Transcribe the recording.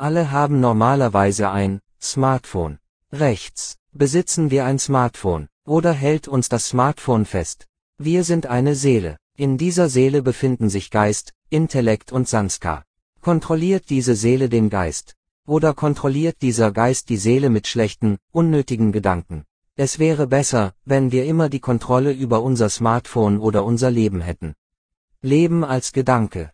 Alle haben normalerweise ein Smartphone. Rechts. Besitzen wir ein Smartphone? Oder hält uns das Smartphone fest? Wir sind eine Seele. In dieser Seele befinden sich Geist, Intellekt und Sanskar. Kontrolliert diese Seele den Geist? Oder kontrolliert dieser Geist die Seele mit schlechten, unnötigen Gedanken? Es wäre besser, wenn wir immer die Kontrolle über unser Smartphone oder unser Leben hätten. Leben als Gedanke.